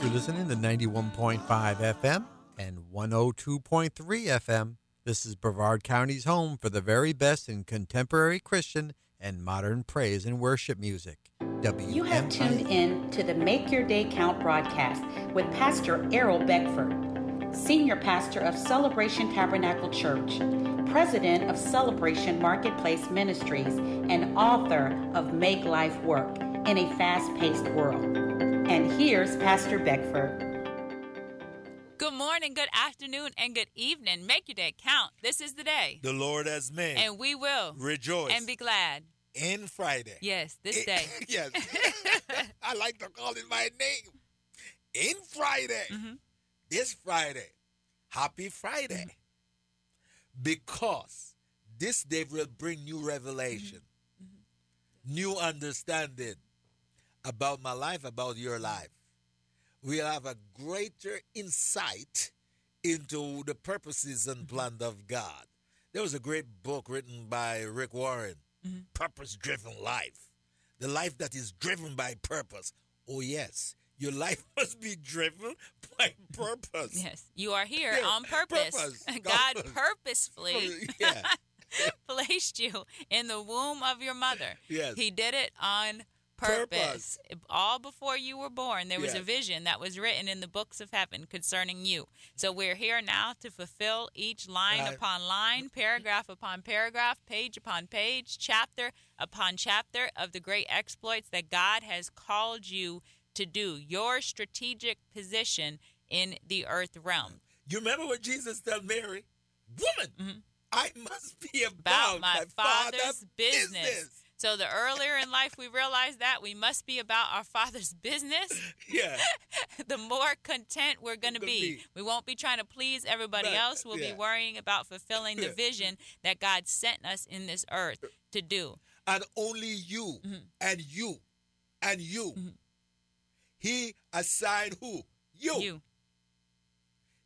You're listening to 91.5 FM and 102.3 FM. This is Brevard County's home for the very best in contemporary Christian and modern praise and worship music. WMIE. You have tuned in to the Make Your Day Count broadcast with Pastor Errol Beckford, Senior Pastor of Celebration Tabernacle Church, President of Celebration Marketplace Ministries, and author of Make Life Work in a Fast Paced World. And here's Pastor Beckford. Good morning, good afternoon, and good evening. Make your day count. This is the day the Lord has made. And we will rejoice and be glad. In Friday. Yes, this day. yes. I like to call it my name. In Friday. Mm-hmm. This Friday. Happy Friday. Mm-hmm. Because this day will bring new revelation, mm-hmm. new understanding, about my life, about your life. We'll have a greater insight into the purposes and mm-hmm. plan of God. There was a great book written by Rick Warren, mm-hmm. Purpose Driven Life. The life that is driven by purpose. Oh, yes. Your life must be driven by purpose. Yes, you are here yeah, on purpose. purpose. God purposefully placed you in the womb of your mother. Yes. He did it on purpose. purpose. All before you were born, there was yes. a vision that was written in the books of heaven concerning you. So we're here now to fulfill each line right. upon line, paragraph upon paragraph, page upon page, chapter upon chapter of the great exploits that God has called you to do, your strategic position in the earth realm. You remember what Jesus told Mary? Woman, mm-hmm. I must be about, about my, my, father's, father's business. business. So the earlier in life we realize that, we must be about our Father's business. Yeah. the more content we're going to be. be. We won't be trying to please everybody else. We'll yeah. be worrying about fulfilling the vision that God sent us in this earth to do. And only you mm-hmm. and you and you. Mm-hmm. He assigned who? You. You.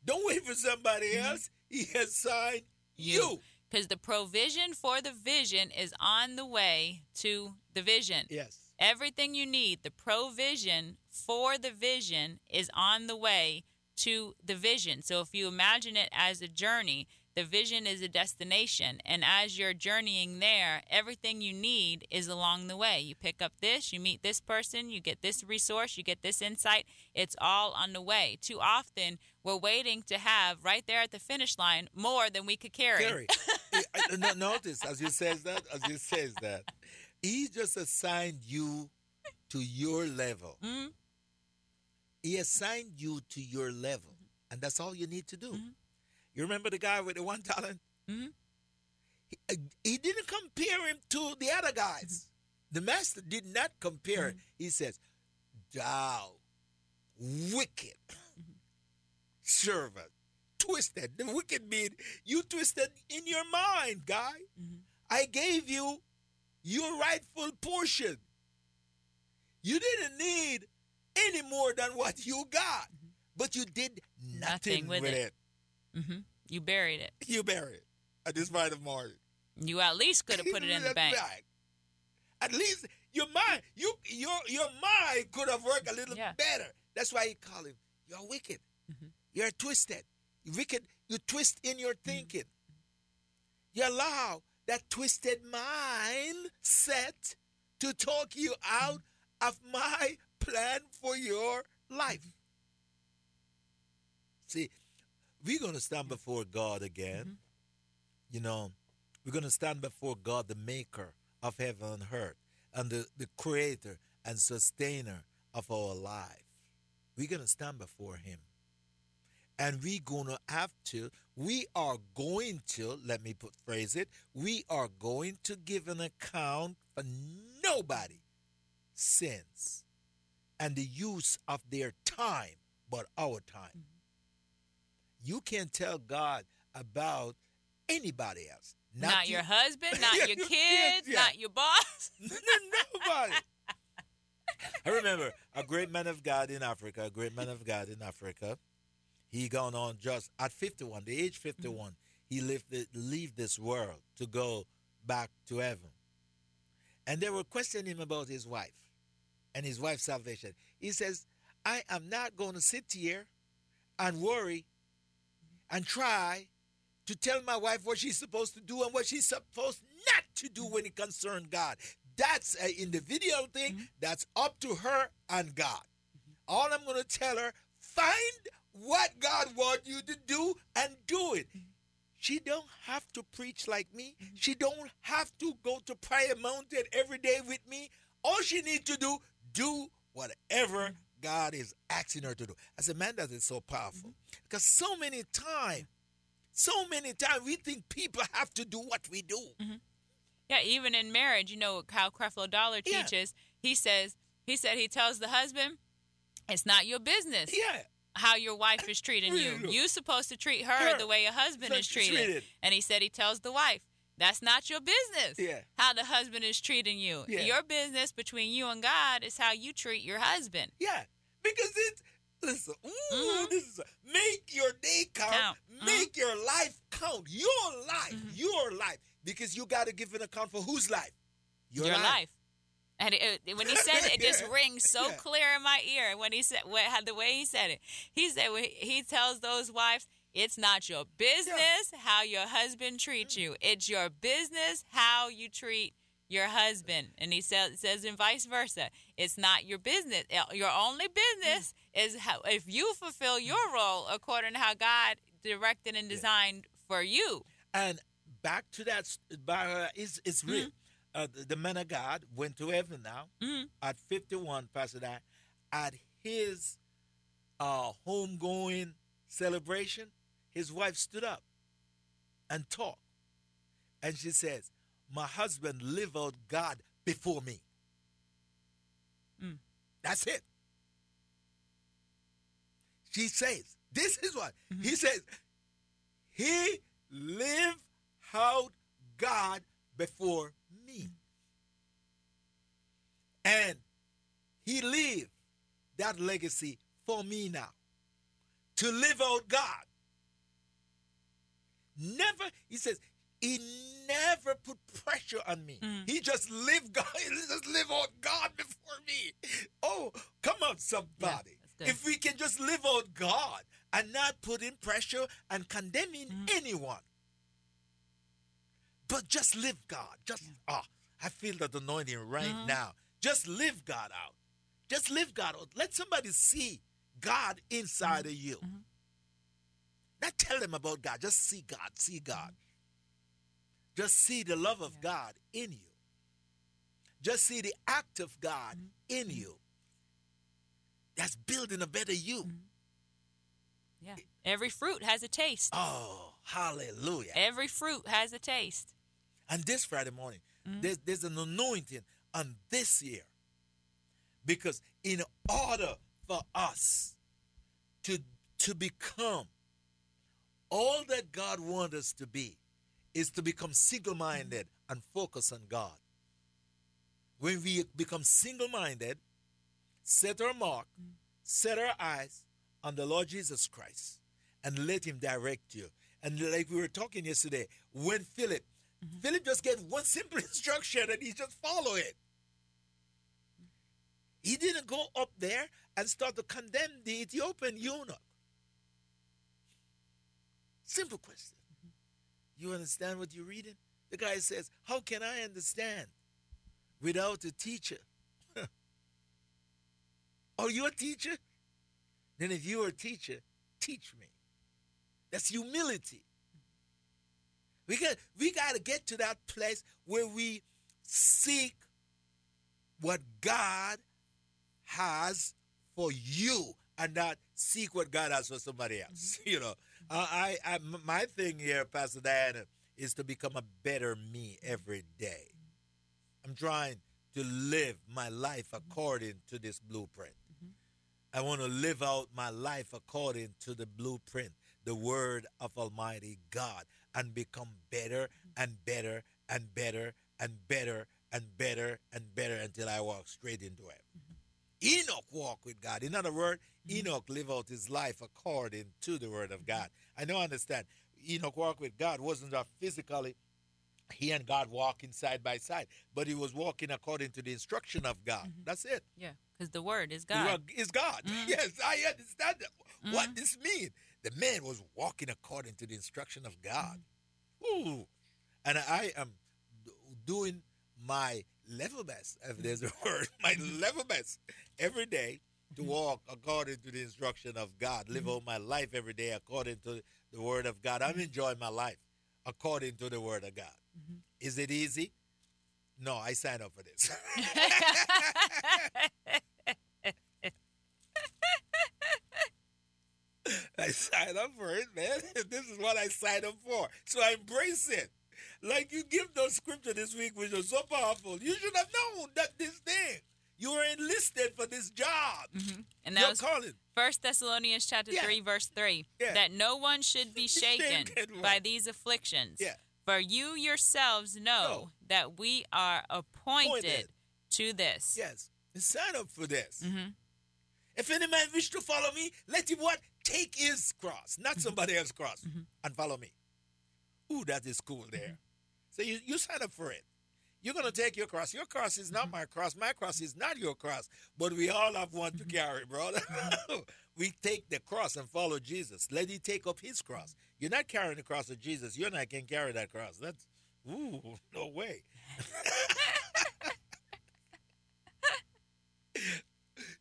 Don't wait for somebody mm-hmm. else. He assigned you. you because the provision for the vision is on the way to the vision. Yes. Everything you need, the provision for the vision is on the way to the vision. So if you imagine it as a journey, the vision is a destination. And as you're journeying there, everything you need is along the way. You pick up this, you meet this person, you get this resource, you get this insight. It's all on the way. Too often, we're waiting to have right there at the finish line more than we could carry. Carry. Notice as he says that, as he says that, he just assigned you to your level. Mm-hmm. He assigned you to your level, and that's all you need to do. Mm-hmm. You remember the guy with the one talent? Mm-hmm. He, uh, he, didn't compare him to the other guys. Mm-hmm. The master did not compare. Mm-hmm. He says, "Thou wicked servant, twisted. The wicked mean you twisted in your mind, guy. Mm-hmm. I gave you your rightful portion. You didn't need any more than what you got, mm-hmm. but you did nothing, nothing with, with, it. it. Mm-hmm. You buried it. You buried it at this point of margin. You at least could have put it in the bank. Back. At least your mind, you your your mind could have worked a little yeah. better. That's why you call him. You're wicked. Mm-hmm. You're twisted. Wicked. You twist in your mm-hmm. thinking. You allow that twisted mindset to talk you out of my plan for your life. See, we're going to stand before God again. Mm-hmm. You know, we're going to stand before God, the maker of heaven and earth, and the, the creator and sustainer of our life. We're going to stand before Him. And we're going to have to, we are going to, let me put phrase it, we are going to give an account for nobody sins and the use of their time, but our time. Mm-hmm. You can't tell God about anybody else. Not, not your husband, not your kids, yeah. not your boss. Nobody. I remember a great man of God in Africa, a great man of God in Africa. He gone on just at 51, the age 51, mm-hmm. he left the, leave this world to go back to heaven. And they were questioning him about his wife and his wife's salvation. He says, I am not going to sit here and worry and try to tell my wife what she's supposed to do and what she's supposed not to do when it concerns God. That's an individual thing. Mm-hmm. That's up to her and God. All I'm going to tell her, find what God wants you to do and do it. She don't have to preach like me. Mm-hmm. She don't have to go to prayer mountain every day with me. All she needs to do, do whatever mm-hmm. God is asking her to do. As a man, that is so powerful. Mm-hmm. Because so many times, so many times we think people have to do what we do. Yeah, even in marriage, you know how Creflo Dollar Yeah. teaches. He says he said he tells the husband, "It's not your business Yeah. How your wife is treating you. You're supposed to treat her, Her. the way your husband is treated." treated. And he said he tells the wife, "That's not your business. Yeah. how the husband is treating you. Yeah. Your business between you and God is how you treat your husband." Yeah, because it's listen. Ooh, Mhm. this is make your day count. Count. Mhm. Make your life count. Your life, Mhm. your life, because you got to give an account for whose life. Your, your life. And it, it- when he said it, it just Yeah. rings so Yeah. clear in my ear. And when he said, what, had the way he said it, he said he tells those wives, "It's not your business how your husband treats mm. you. It's your business how you treat your husband." And he says, says in vice versa, "It's not your business. Your only business mm. is how if you fulfill mm. your role according to how God directed and designed for you." And back to that, s- by, uh, it's, it's mm-hmm. real. Uh, the, the man of God went to heaven now Mhm. at 51, Pastor Dan, at his uh, homegoing celebration, his wife stood up and talked. And she says, My husband lived out God before me. Mm. That's it. She says, This is what he says. He lived out God before me. And he lived that legacy for me now. To live out God. Never, he says, he never put pressure on me. Mm. He just lived God, he just live out God before me. Oh, come on, somebody. good. if we can just live out God and not put in pressure and condemning Mm-hmm. anyone, but just live God. Just ah, I feel that anointing right Mhm. now. Just live God out. Just live God out. Let somebody see God inside of you. Mhm. Not tell them about God. Just see God. See God. Just see the love of Yeah. God in you. Just see the act of God in you. That's building a better you. Yeah. Every fruit has a taste. Oh, hallelujah. Every fruit has a taste. And this Friday morning, Mm-hmm. there's, there's an anointing on this year. Because in order for us to, to become all that God wants us to be, is to become single minded and focus on God. When we become single minded, set our mark, set our eyes on the Lord Jesus Christ, and let Him direct you. And like we were talking yesterday, when Philip, Mm-hmm. Philip just get one simple instruction and he just follow it. He didn't go up there and start to condemn the Ethiopian eunuch. Simple question. Mm-hmm. You understand what you're reading? The guy says, How can I understand without a teacher? Are you a teacher? Then, if you're a teacher, teach me. That's humility. We got we got to get to that place where we seek what God has for you and not seek what God has for somebody else. You know, uh, I, I my thing here, Pastor Diana, is to become a better me every day. I'm trying to live my life according to this blueprint. I want to live out my life according to the blueprint, the word of Almighty God, and become better and better and better and better and better and better until I walk straight into heaven. Enoch walked with God. In other words, Enoch lived out his life according to the word of God. I know, understand. Enoch walked with God wasn't that physically he and God walking side by side, but he was walking according to the instruction of God. Mhm. That's it. Yeah, because the word is God. Is God. Mhm. Yes, I understand that. what Mhm. this means. The man was walking according to the instruction of God. Mm-hmm. Ooh. And I am doing my level best, if there's a word, my level best every day to Mhm. walk according to the instruction of God, live all my life every day according to the word of God. I'm enjoying my life according to the word of God. Is it easy? No, I signed up for this. I signed up for it, man. This is what I signed up for. So I embrace it. Like you give those scripture this week, which was so powerful. You should have known that this thing. You were enlisted for this job. Mhm. And that Your was calling. First Thessalonians chapter Yeah. 3 verse 3 Yeah. that no one should be shaken Shaken, by these afflictions Yeah. for you yourselves know No. that we are appointed Appointed. to this. Yes. Sign up for this. Mhm. If any man wish to follow me, let him what? Take his cross, not mm-hmm. somebody else's cross, Mhm. and follow me. Ooh, that is cool there. Mm-hmm. So you, you sign up for it. You're going to take your cross. Your cross is not mm-hmm. my cross. My cross is not your cross. But we all have one to carry, brother. we take the cross and follow Jesus. Let him take up his cross. You're not carrying the cross of Jesus. You're not can carry that cross. That's, ooh, no way.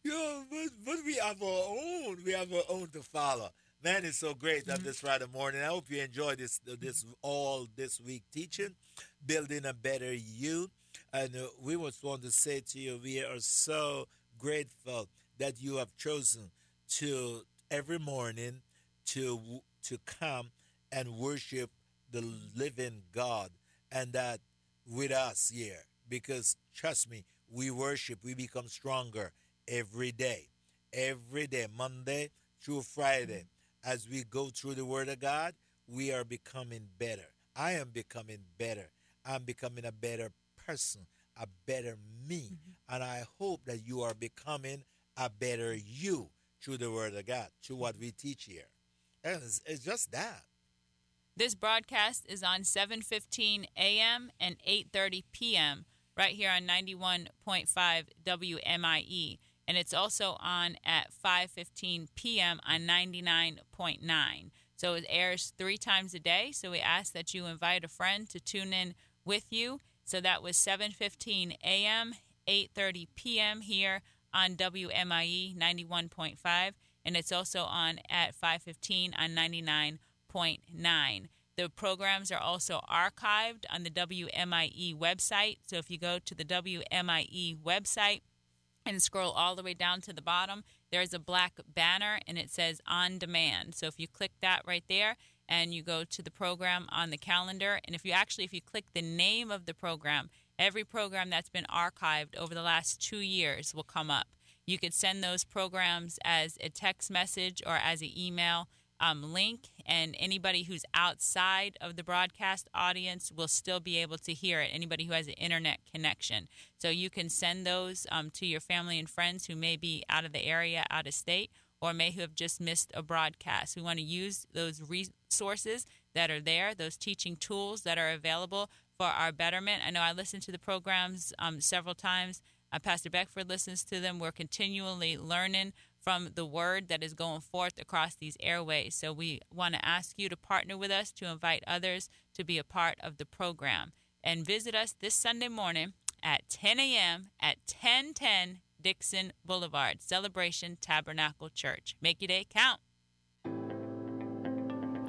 Yo, but, but we have our own. We have our own to follow. Man, it's so great on this Friday morning. I hope you enjoy this this all this week teaching, building a better you. And uh, we just want to say to you, we are so grateful that you have chosen to every morning to to come and worship the living God, and that with us here. Because trust me, we worship, we become stronger every day, every day, Monday through Friday. Mm-hmm. As we go through the Word of God, we are becoming better. I am becoming better. I'm becoming a better person, a better me. Mm-hmm. And I hope that you are becoming a better you through the Word of God, through what we teach here. And it's, it's just that. This broadcast is on 7:15 a.m. and 8:30 p.m. right here on 91.5 WMIE, and it's also on at 5:15 p.m. on 99.9. So it airs 3 times a day, so we ask that you invite a friend to tune in with you. So that was 7:15 a.m., 8:30 p.m. here on WMIE 91.5 and it's also on at 5:15 on 99.9. The programs are also archived on the WMIE website. So if you go to the WMIE website and scroll all the way down to the bottom, there's a black banner and it says on demand. So if you click that right there and you go to the program on the calendar, and if you actually if you click the name of the program, every program that's been archived over the last 2 years will come up. You could send those programs as a text message or as an email um, link, and anybody who's outside of the broadcast audience will still be able to hear it. Anybody who has an internet connection. So you can send those um, to your family and friends who may be out of the area, out of state, or may have just missed a broadcast. We want to use those resources that are there, those teaching tools that are available for our betterment. I know I listened to the programs um, several times. Uh, Pastor Beckford listens to them. We're continually learning from the word that is going forth across these airways. So we want to ask you to partner with us to invite others to be a part of the program. And visit us this Sunday morning at 10 a.m. at 1010 Dixon Boulevard, Celebration Tabernacle Church. Make your day count.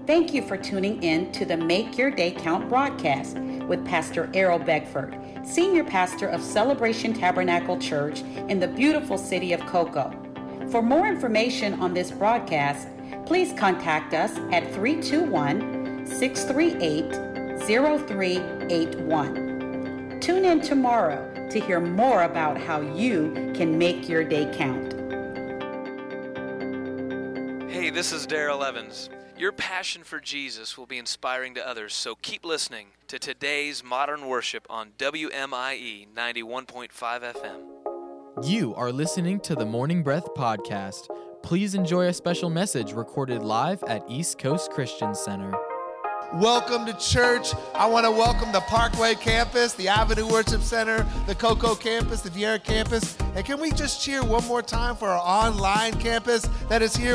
Thank you for tuning in to the Make Your Day Count broadcast with Pastor Errol Beckford, Senior Pastor of Celebration Tabernacle Church in the beautiful city of Cocoa. For more information on this broadcast, please contact us at 321 638 0381. Tune in tomorrow to hear more about how you can make your day count. Hey, this is Daryl Evans. Your passion for Jesus will be inspiring to others, so keep listening to today's modern worship on WMIE 91.5 FM. You are listening to the Morning Breath Podcast. Please enjoy a special message recorded live at East Coast Christian Center. welcome to church. I want to welcome the Parkway campus, the Avenue Worship Center, the Cocoa campus, the Viera campus. And can we just cheer one more time for our online campus that is here?